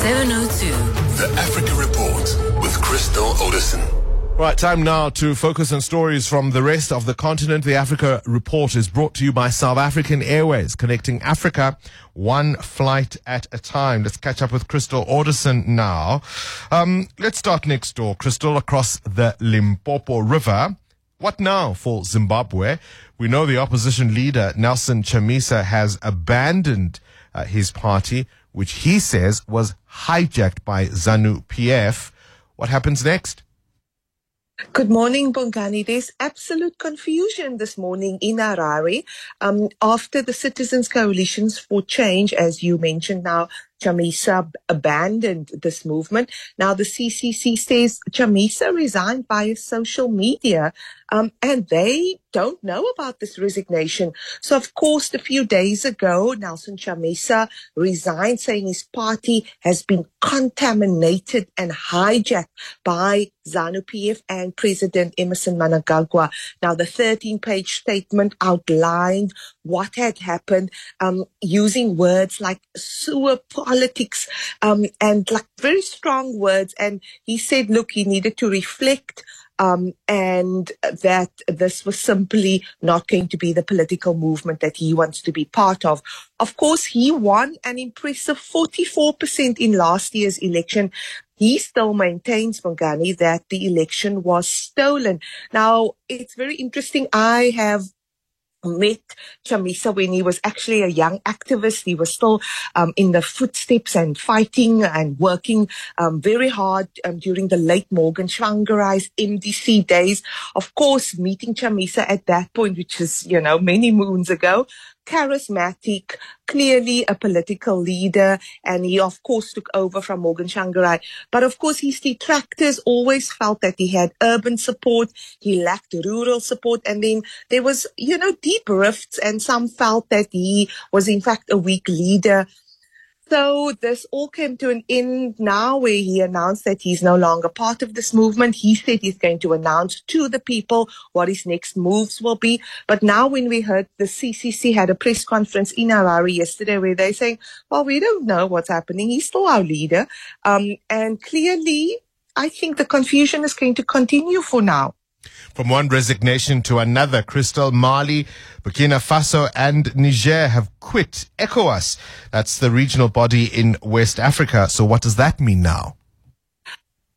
702. The Africa Report with Crystal Orderson. Right, time now to focus on stories from the rest of the continent. The Africa Report is brought to you by South African Airways, connecting Africa one flight at a time. Let's catch up with Crystal Orderson now. Um, let's start next door, Crystal, across the Limpopo River. What now for Zimbabwe? We know the opposition leader, Nelson Chamisa, has abandoned uh, his party, which he says was hijacked by ZANU PF. What happens next? Good morning, Bongani. There's absolute confusion this morning in Harare um, after the Citizens Coalitions for Change, as you mentioned now, Chamisa abandoned this movement. Now the CCC says Chamisa resigned via social media, um, and they don't know about this resignation. So of course, a few days ago, Nelson Chamisa resigned, saying his party has been contaminated and hijacked by ZANU-PF and President Emmerson Mnangagwa. Now the 13-page statement outlined what had happened, um, using words like sewer politics, um, and like very strong words. And he said, look, he needed to reflect um, and that this was simply not going to be the political movement that he wants to be part of. Of course, he won an impressive 44% in last year's election. He still maintains, Bongani, that the election was stolen. Now, it's very interesting. I have met Chamisa when he was actually a young activist. He was still um, in the footsteps and fighting and working um, very hard um, during the late Morgan Tsvangirai's MDC days. Of course, meeting Chamisa at that point, which is, you know, many moons ago, charismatic, clearly a political leader, and he of course took over from Morgan Tsvangirai. But of course, his detractors always felt that he had urban support, he lacked rural support, and then there was, you know, deep rifts, and some felt that he was in fact a weak leader. So this all came to an end now where he announced that he's no longer part of this movement. He said he's going to announce to the people what his next moves will be. But now when we heard the CCC had a press conference in Harare yesterday where they're saying, well, we don't know what's happening. He's still our leader. Um, and clearly, I think the confusion is going to continue for now. From one resignation to another, Crystal, Mali, Burkina Faso, and Niger have quit ECOWAS. That's the regional body in West Africa. So what does that mean now?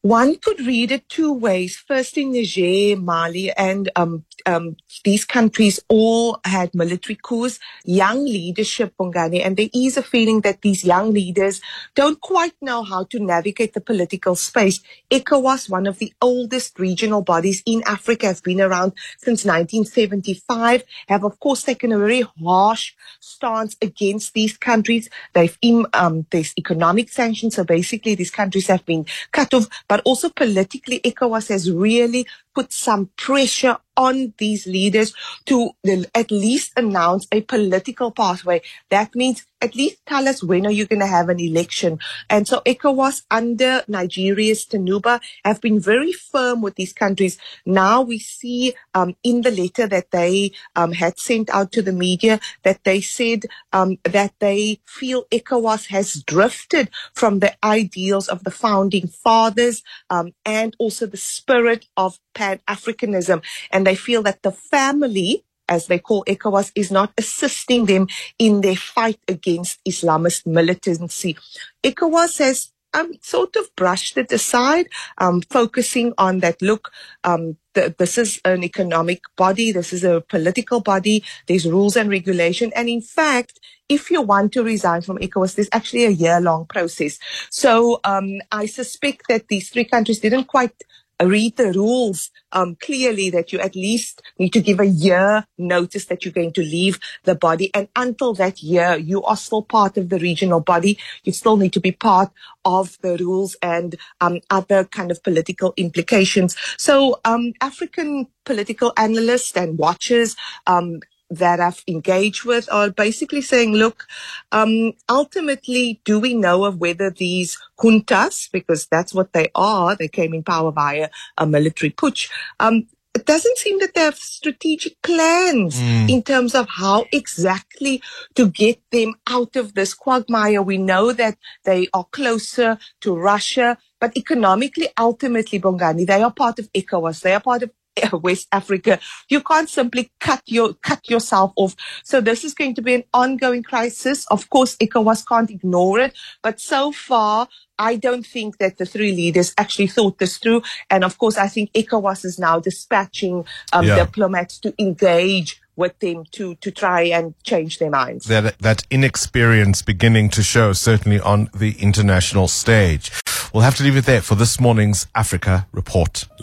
One could read it two ways. First, in Niger, Mali, and um, um, these countries all had military coups, young leadership, Bongani, and there is a feeling that these young leaders don't quite know how to navigate the political space. ECOWAS, one of the oldest regional bodies in Africa, has been around since 1975, have of course taken a very harsh stance against these countries. They've, um, there's economic sanctions, so basically these countries have been cut off but also politically, ECOWAS has really put some pressure on these leaders to at least announce a political pathway. That means at least tell us when are you going to have an election. And so ECOWAS under Nigeria's Tinubu have been very firm with these countries. Now we see um, in the letter that they um, had sent out to the media that they said um, that they feel ECOWAS has drifted from the ideals of the founding fathers um, and also the spirit of Pan-Africanism. And they feel that the family as they call ECOWAS, is not assisting them in their fight against Islamist militancy. ECOWAS has um, sort of brushed it aside, um, focusing on that look, um, th- this is an economic body, this is a political body, there's rules and regulation. And in fact, if you want to resign from ECOWAS, there's actually a year long process. So um, I suspect that these three countries didn't quite read the rules um, clearly that you at least need to give a year notice that you're going to leave the body. And until that year, you are still part of the regional body. You still need to be part of the rules and um, other kind of political implications. So um, African political analysts and watchers um, that I've engaged with are basically saying, look, um, ultimately, do we know of whether these juntas, because that's what they are, they came in power via a military putsch, um, it doesn't seem that they have strategic plans Mm. in terms of how exactly to get them out of this quagmire. We know that they are closer to Russia, but economically, ultimately, Bongani, they are part of ECOWAS. They are part of West Africa. You can't simply cut your cut yourself off. So this is going to be an ongoing crisis. Of course, ECOWAS can't ignore it, but so far, I don't think that the three leaders actually thought this through. And of course, I think ECOWAS is now dispatching um, Yeah. diplomats to engage with them to to try and change their minds. that that inexperience beginning to show certainly on the international stage. We'll have to leave it there for this morning's Africa report.